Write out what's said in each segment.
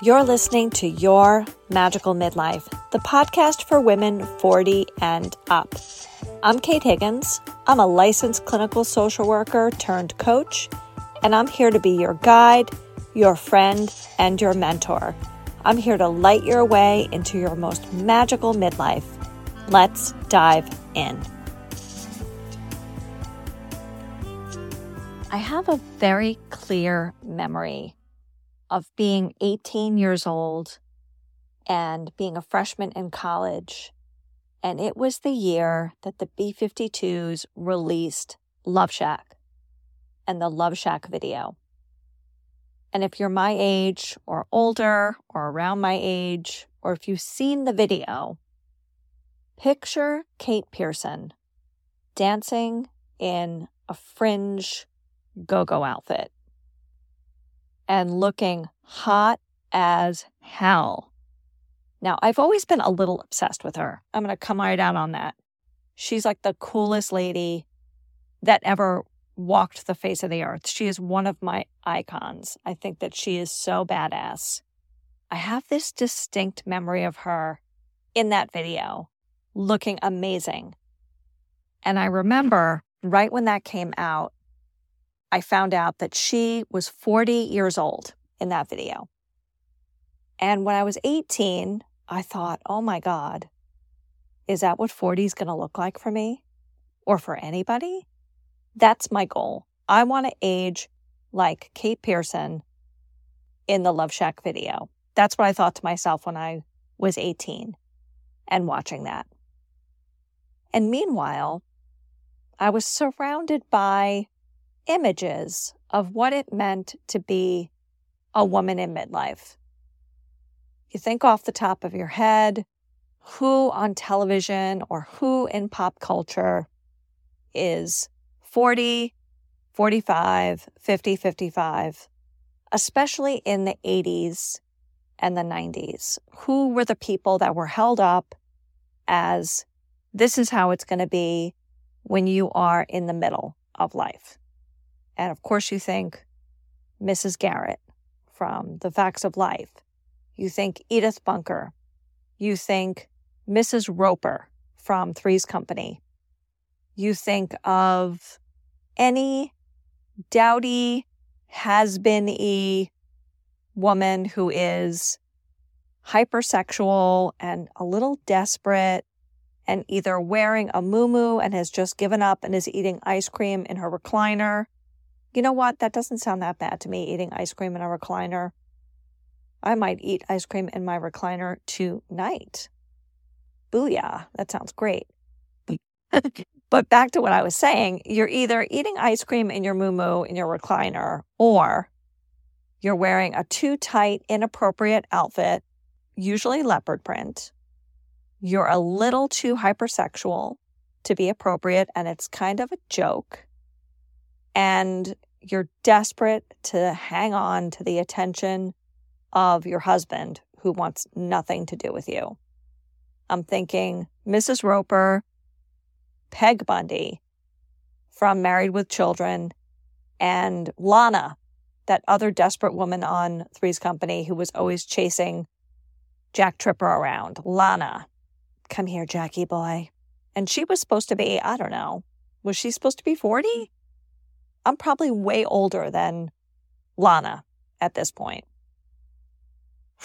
You're listening to Your Magical Midlife, the podcast for women 40 and up. I'm Kate Higgins. I'm a licensed clinical social worker turned coach, and I'm here to be your guide, your friend, and your mentor. I'm here to light your way into your most magical midlife. Let's dive in. I have a very clear memory of being 18 years old and being a freshman in college. And it was the year that the B 52s released Love Shack and the Love Shack video. And if you're my age or older or around my age, or if you've seen the video, picture Kate Pierson dancing in a fringe go go outfit and looking hot as hell. Now, I've always been a little obsessed with her. I'm going to come right out on that. She's like the coolest lady that ever walked the face of the earth. She is one of my icons. I think that she is so badass. I have this distinct memory of her in that video looking amazing. And I remember right when that came out, I found out that she was 40 years old in that video. And when I was 18, I thought, oh my God, is that what 40 is going to look like for me or for anybody? That's my goal. I want to age like Kate Pierson in the Love Shack video. That's what I thought to myself when I was 18 and watching that. And meanwhile, I was surrounded by images of what it meant to be a woman in midlife. You think off the top of your head who on television or who in pop culture is 40, 45, 50, 55, especially in the 80s and the 90s. Who were the people that were held up as this is how it's going to be when you are in the middle of life? And of course, you think Mrs. Garrett from The Facts of Life. You think Edith Bunker. You think Mrs. Roper from Three's Company. You think of any dowdy, has been a woman who is hypersexual and a little desperate and either wearing a moo and has just given up and is eating ice cream in her recliner you know what? That doesn't sound that bad to me, eating ice cream in a recliner. I might eat ice cream in my recliner tonight. Booyah. That sounds great. but back to what I was saying, you're either eating ice cream in your moo in your recliner, or you're wearing a too tight, inappropriate outfit, usually leopard print. You're a little too hypersexual to be appropriate, and it's kind of a joke and you're desperate to hang on to the attention of your husband who wants nothing to do with you. I'm thinking Mrs. Roper, Peg Bundy from Married with Children, and Lana, that other desperate woman on Three's Company who was always chasing Jack Tripper around. Lana, come here, Jackie boy. And she was supposed to be, I don't know, was she supposed to be 40? I'm probably way older than Lana at this point.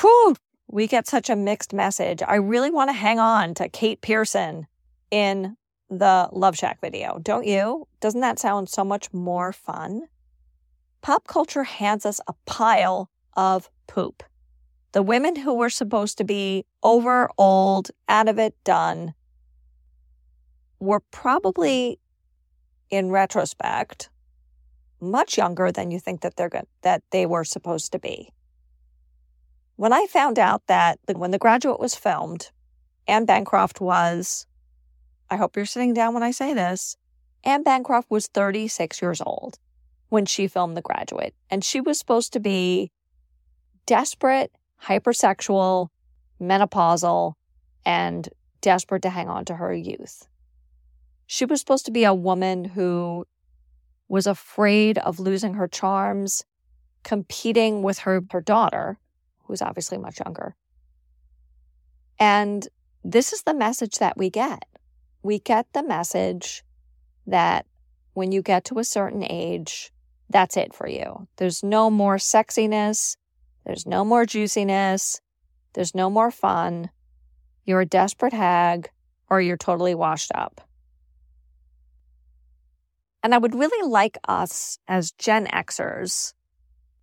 Whew, we get such a mixed message. I really want to hang on to Kate Pierson in the Love Shack video, don't you? Doesn't that sound so much more fun? Pop culture hands us a pile of poop. The women who were supposed to be over, old, out of it, done, were probably, in retrospect, much younger than you think that they're good, that they were supposed to be. When I found out that when The Graduate was filmed, Anne Bancroft was, I hope you're sitting down when I say this, Anne Bancroft was 36 years old when she filmed The Graduate, and she was supposed to be desperate, hypersexual, menopausal, and desperate to hang on to her youth. She was supposed to be a woman who was afraid of losing her charms, competing with her, her daughter, who's obviously much younger. And this is the message that we get. We get the message that when you get to a certain age, that's it for you. There's no more sexiness. There's no more juiciness. There's no more fun. You're a desperate hag or you're totally washed up. And I would really like us as Gen Xers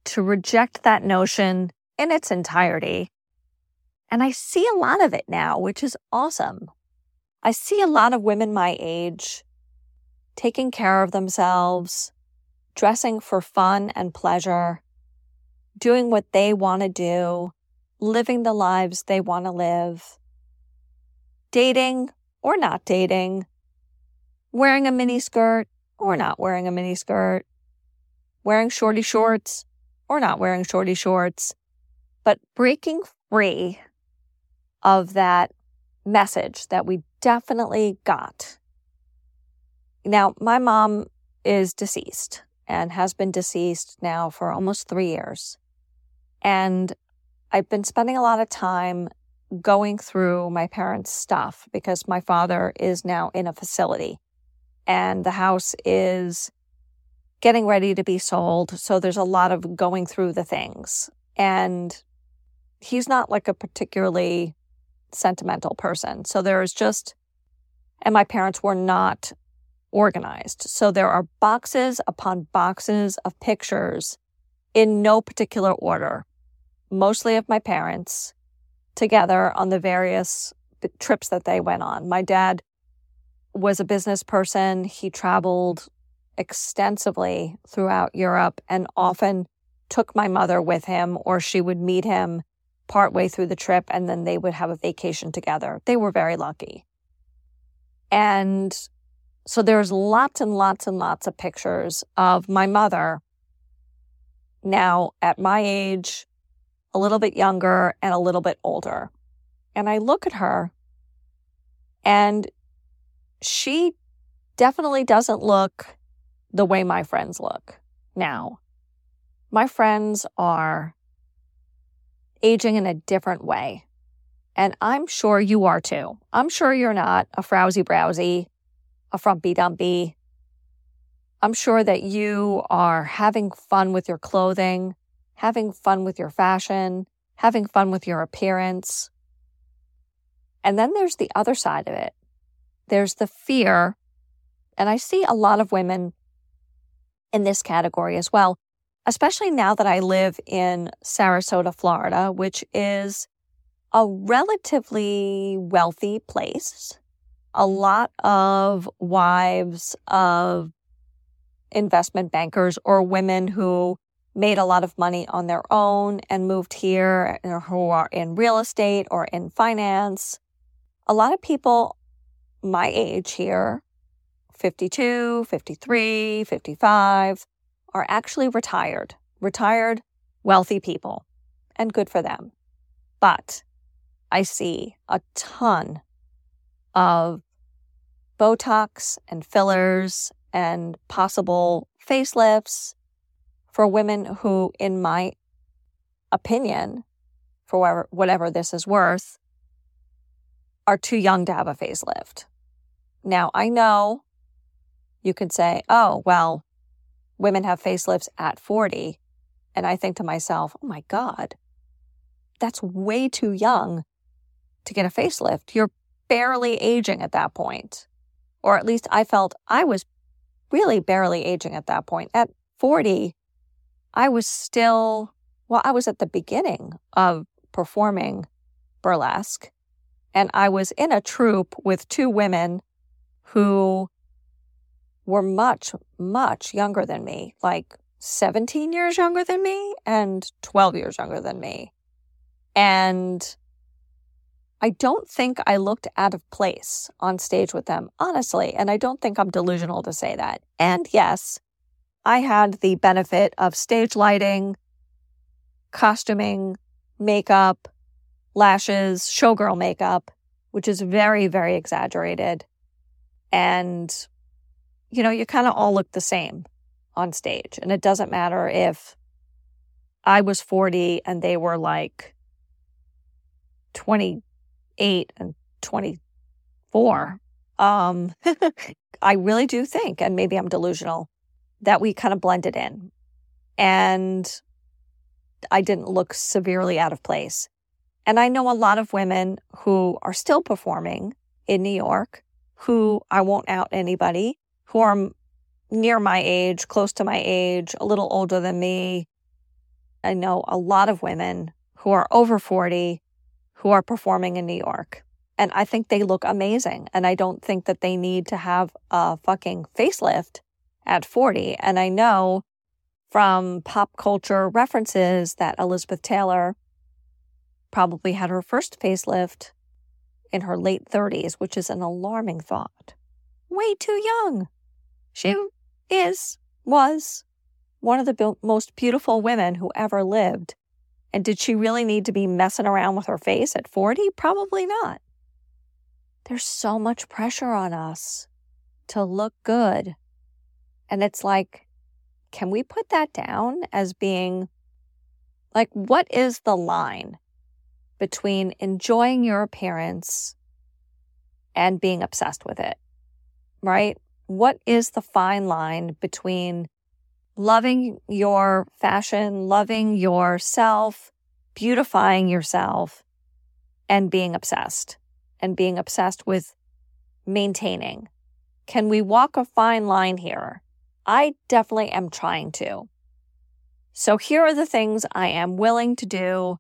to reject that notion in its entirety. And I see a lot of it now, which is awesome. I see a lot of women my age taking care of themselves, dressing for fun and pleasure, doing what they want to do, living the lives they want to live, dating or not dating, wearing a mini skirt or not wearing a mini skirt, wearing shorty mm-hmm. shorts or not wearing shorty shorts, but breaking free of that message that we definitely got. Now, my mom is deceased and has been deceased now for almost three years. And I've been spending a lot of time going through my parents' stuff because my father is now in a facility and the house is getting ready to be sold. So there's a lot of going through the things. And he's not like a particularly sentimental person. So there's just, and my parents were not organized. So there are boxes upon boxes of pictures in no particular order, mostly of my parents together on the various trips that they went on. My dad was a business person. He traveled extensively throughout Europe and often took my mother with him, or she would meet him partway through the trip and then they would have a vacation together. They were very lucky. And so there's lots and lots and lots of pictures of my mother now at my age, a little bit younger and a little bit older. And I look at her and she definitely doesn't look the way my friends look now. My friends are aging in a different way. And I'm sure you are too. I'm sure you're not a frowsy browsy, a frumpy dumpy. I'm sure that you are having fun with your clothing, having fun with your fashion, having fun with your appearance. And then there's the other side of it. There's the fear. And I see a lot of women in this category as well, especially now that I live in Sarasota, Florida, which is a relatively wealthy place. A lot of wives of investment bankers or women who made a lot of money on their own and moved here or who are in real estate or in finance. A lot of people my age here, 52, 53, 55, are actually retired, retired, wealthy people, and good for them. But I see a ton of Botox and fillers and possible facelifts for women who, in my opinion, for whatever, whatever this is worth, are too young to have a facelift. Now, I know you could say, oh, well, women have facelifts at 40. And I think to myself, oh my God, that's way too young to get a facelift. You're barely aging at that point. Or at least I felt I was really barely aging at that point. At 40, I was still, well, I was at the beginning of performing burlesque. And I was in a troupe with two women who were much, much younger than me, like 17 years younger than me and 12 years younger than me. And I don't think I looked out of place on stage with them, honestly. And I don't think I'm delusional to say that. And yes, I had the benefit of stage lighting, costuming, makeup, lashes, showgirl makeup, which is very, very exaggerated. And, you know, you kind of all look the same on stage. And it doesn't matter if I was 40 and they were like 28 and 24. Um, I really do think, and maybe I'm delusional, that we kind of blended in. And I didn't look severely out of place. And I know a lot of women who are still performing in New York who I won't out anybody, who are near my age, close to my age, a little older than me. I know a lot of women who are over 40 who are performing in New York. And I think they look amazing. And I don't think that they need to have a fucking facelift at 40. And I know from pop culture references that Elizabeth Taylor probably had her first facelift in her late 30s, which is an alarming thought. Way too young. She is, was one of the most beautiful women who ever lived. And did she really need to be messing around with her face at 40? Probably not. There's so much pressure on us to look good. And it's like, can we put that down as being like, what is the line between enjoying your appearance and being obsessed with it? Right? What is the fine line between loving your fashion, loving yourself, beautifying yourself, and being obsessed and being obsessed with maintaining? Can we walk a fine line here? I definitely am trying to. So here are the things I am willing to do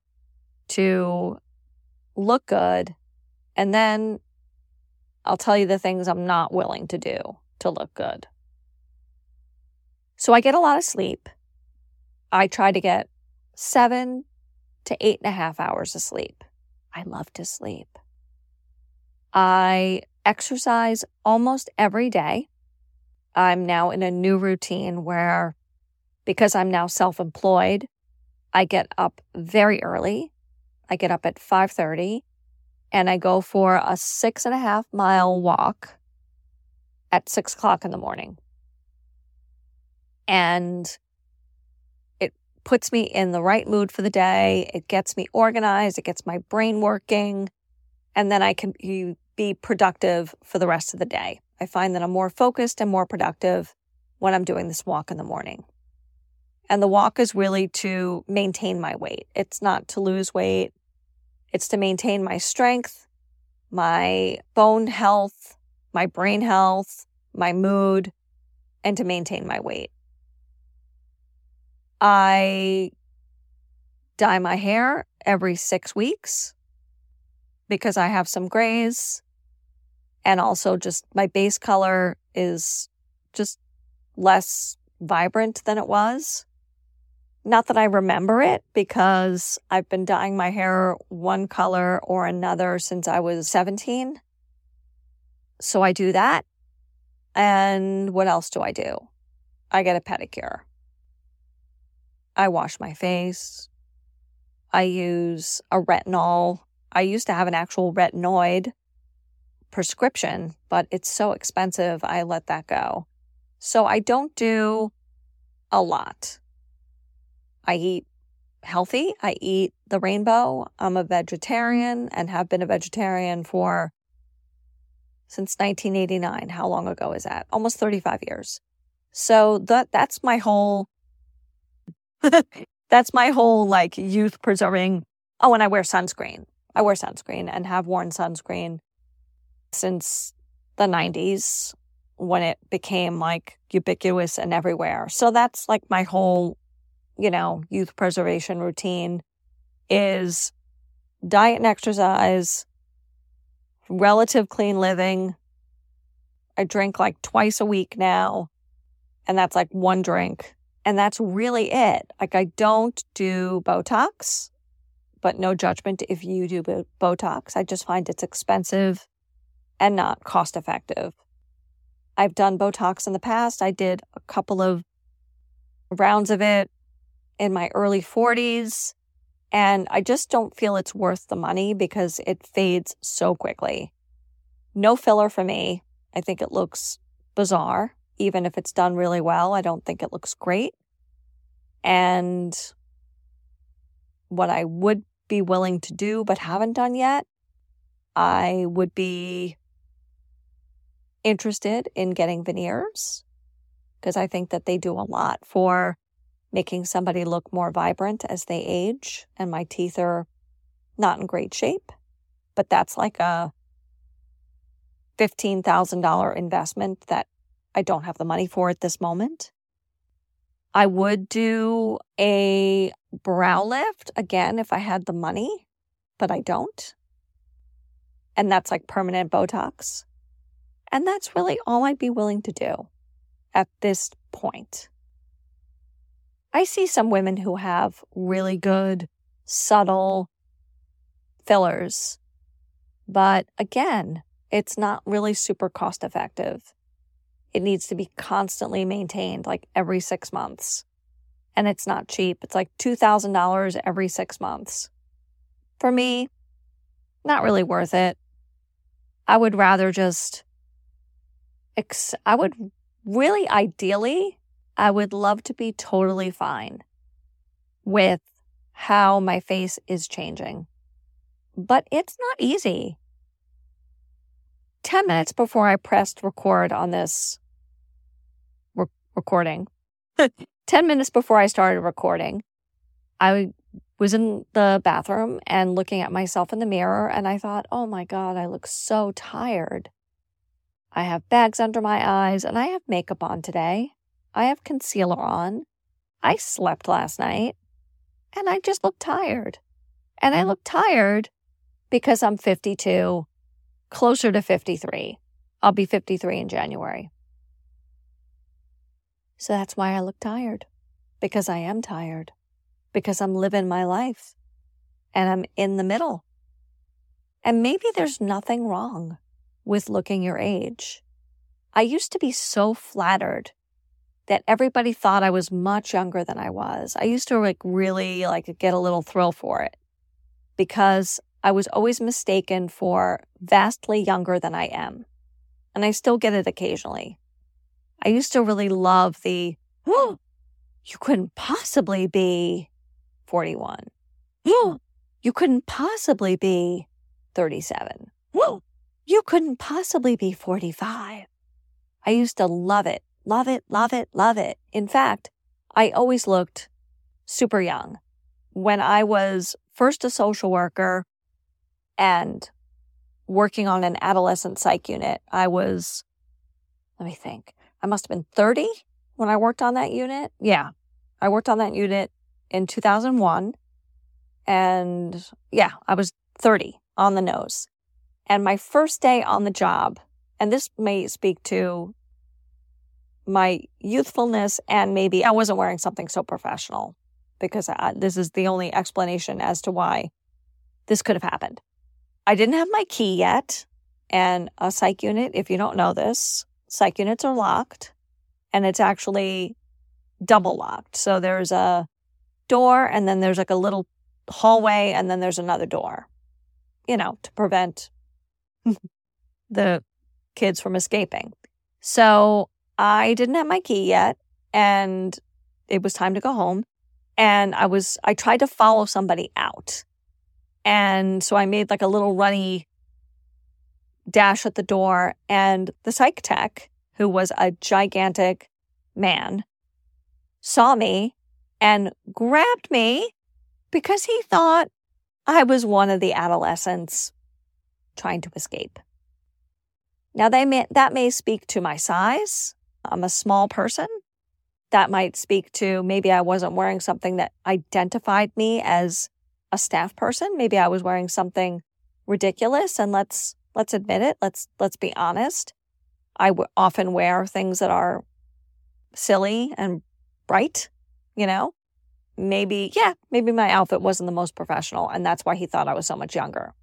to look good. And then I'll tell you the things I'm not willing to do to look good. So I get a lot of sleep. I try to get seven to eight and a half hours of sleep. I love to sleep. I exercise almost every day. I'm now in a new routine where, because I'm now self employed, I get up very early. I get up at 5:30 and I go for a six and a half mile walk at six o'clock in the morning. And it puts me in the right mood for the day. It gets me organized. It gets my brain working. And then I can be productive for the rest of the day. I find that I'm more focused and more productive when I'm doing this walk in the morning. And the walk is really to maintain my weight. It's not to lose weight. It's to maintain my strength, my bone health, my brain health, my mood, and to maintain my weight. I dye my hair every six weeks because I have some grays. And also, just my base color is just less vibrant than it was. Not that I remember it because I've been dyeing my hair one color or another since I was 17. So I do that. And what else do I do? I get a pedicure. I wash my face. I use a retinol. I used to have an actual retinoid prescription, but it's so expensive, I let that go. So I don't do a lot. I eat healthy. I eat the rainbow. I'm a vegetarian and have been a vegetarian for since 1989. How long ago is that? Almost 35 years. So that that's my whole that's my whole like youth preserving. Oh, and I wear sunscreen. I wear sunscreen and have worn sunscreen since the 90s when it became like ubiquitous and everywhere. So that's like my whole you know, youth preservation routine is diet and exercise, relative clean living. I drink like twice a week now, and that's like one drink. And that's really it. Like, I don't do Botox, but no judgment if you do Botox. I just find it's expensive and not cost effective. I've done Botox in the past. I did a couple of rounds of it in my early 40s. And I just don't feel it's worth the money because it fades so quickly. No filler for me. I think it looks bizarre. Even if it's done really well, I don't think it looks great. And what I would be willing to do but haven't done yet. I would be interested in getting veneers because I think that they do a lot for making somebody look more vibrant as they age. And my teeth are not in great shape, but that's like a $15,000 investment that I don't have the money for at this moment. I would do a brow lift again if I had the money, but I don't. And that's like permanent Botox. And that's really all I'd be willing to do at this point. I see some women who have really good, subtle fillers. But again, it's not really super cost effective. It needs to be constantly maintained like every six months. And it's not cheap. It's like $2,000 every six months. For me, not really worth it. I would rather just, ex- I would really ideally, I would love to be totally fine with how my face is changing. But it's not easy. 10 minutes before I pressed record on this re- recording, 10 minutes before I started recording, I was in the bathroom and looking at myself in the mirror, and I thought, oh my God, I look so tired. I have bags under my eyes, and I have makeup on today. I have concealer on. I slept last night, and I just look tired. And I look tired because I'm 52 closer to 53. I'll be 53 in January. So that's why I look tired, because I am tired, because I'm living my life and I'm in the middle. And maybe there's nothing wrong with looking your age. I used to be so flattered that everybody thought I was much younger than I was. I used to like really like get a little thrill for it because I was always mistaken for vastly younger than I am. And I still get it occasionally. I used to really love the, oh, you couldn't possibly be 41. Oh, you couldn't possibly be 37. Oh, you couldn't possibly be 45. I used to love it, love it, love it, love it. In fact, I always looked super young. When I was first a social worker, and working on an adolescent psych unit. I was, let me think, I must have been 30 when I worked on that unit. Yeah, I worked on that unit in 2001. And yeah, I was 30 on the nose. And my first day on the job, and this may speak to my youthfulness and maybe I wasn't wearing something so professional because I, this is the only explanation as to why this could have happened. I didn't have my key yet. And a psych unit, if you don't know this, psych units are locked and it's actually double locked. So there's a door and then there's like a little hallway and then there's another door, you know, to prevent the kids from escaping. So I didn't have my key yet and it was time to go home. And I was, I tried to follow somebody out and so I made like a little runny dash at the door. And the psych tech, who was a gigantic man, saw me and grabbed me because he thought I was one of the adolescents trying to escape. Now, they may, that may speak to my size. I'm a small person. That might speak to maybe I wasn't wearing something that identified me as a staff person. Maybe I was wearing something ridiculous and let's let's admit it. Let's let's be honest. I w- often wear things that are silly and bright, you know? Maybe yeah, maybe my outfit wasn't the most professional and that's why he thought I was so much younger.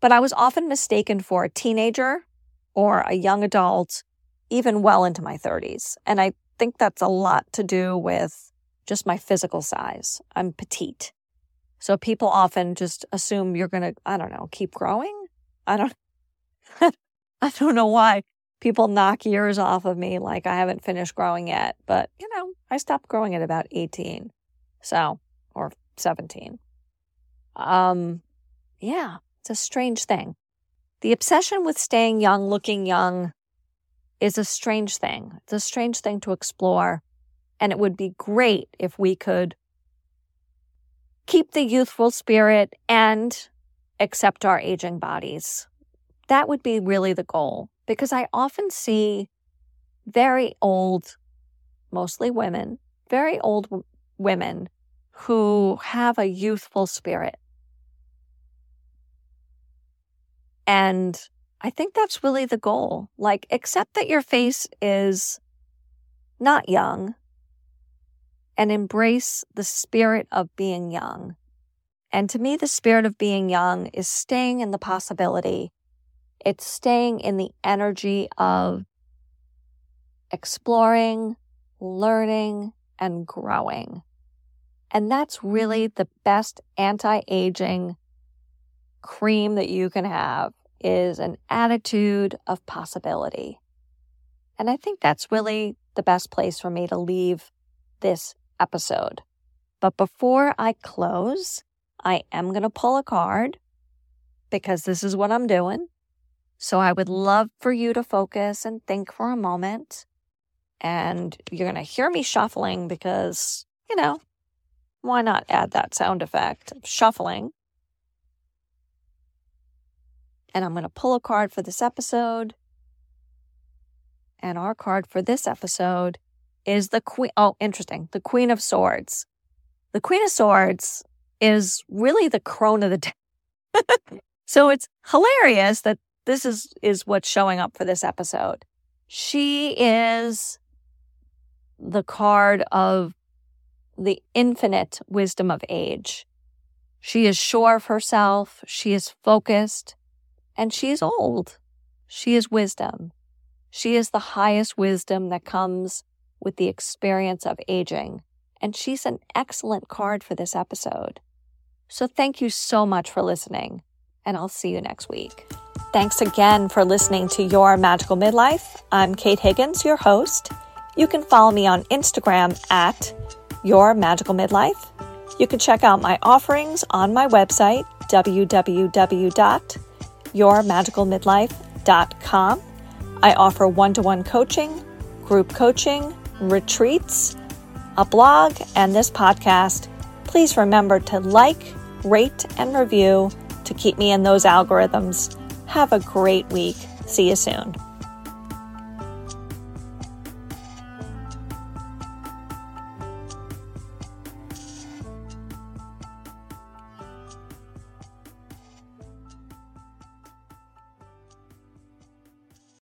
But I was often mistaken for a teenager or a young adult, even well into my 30s. And I think that's a lot to do with just my physical size. I'm petite. So people often just assume you're going to, I don't know, keep growing. I don't, I don't know why people knock years off of me like I haven't finished growing yet. But, you know, I stopped growing at about 18. So, or 17. Um, yeah, it's a strange thing. The obsession with staying young, looking young, is a strange thing. It's a strange thing to explore. And it would be great if we could keep the youthful spirit and accept our aging bodies. That would be really the goal because I often see very old, mostly women, very old w- women who have a youthful spirit. And I think that's really the goal. Like, accept that your face is not young and embrace the spirit of being young. And to me, the spirit of being young is staying in the possibility. It's staying in the energy of exploring, learning, and growing. And that's really the best anti aging cream that you can have is an attitude of possibility. And I think that's really the best place for me to leave this episode. But before I close, I am going to pull a card because this is what I'm doing. So I would love for you to focus and think for a moment. And you're going to hear me shuffling because, you know, why not add that sound effect of shuffling? And I'm going to pull a card for this episode. And our card for this episode is the Queen. Oh, interesting. The Queen of Swords. The Queen of Swords is really the crone of the day. so it's hilarious that this is, is what's showing up for this episode. She is the card of the infinite wisdom of age. She is sure of herself. She is focused and she is old. She is wisdom. She is the highest wisdom that comes with the experience of aging. And she's an excellent card for this episode. So thank you so much for listening, and I'll see you next week. Thanks again for listening to Your Magical Midlife. I'm Kate Higgins, your host. You can follow me on Instagram at Your Magical Midlife. You can check out my offerings on my website, www.yourmagicalmidlife.com. I offer one to one coaching, group coaching, retreats, a blog, and this podcast, please remember to like, rate, and review to keep me in those algorithms. Have a great week. See you soon.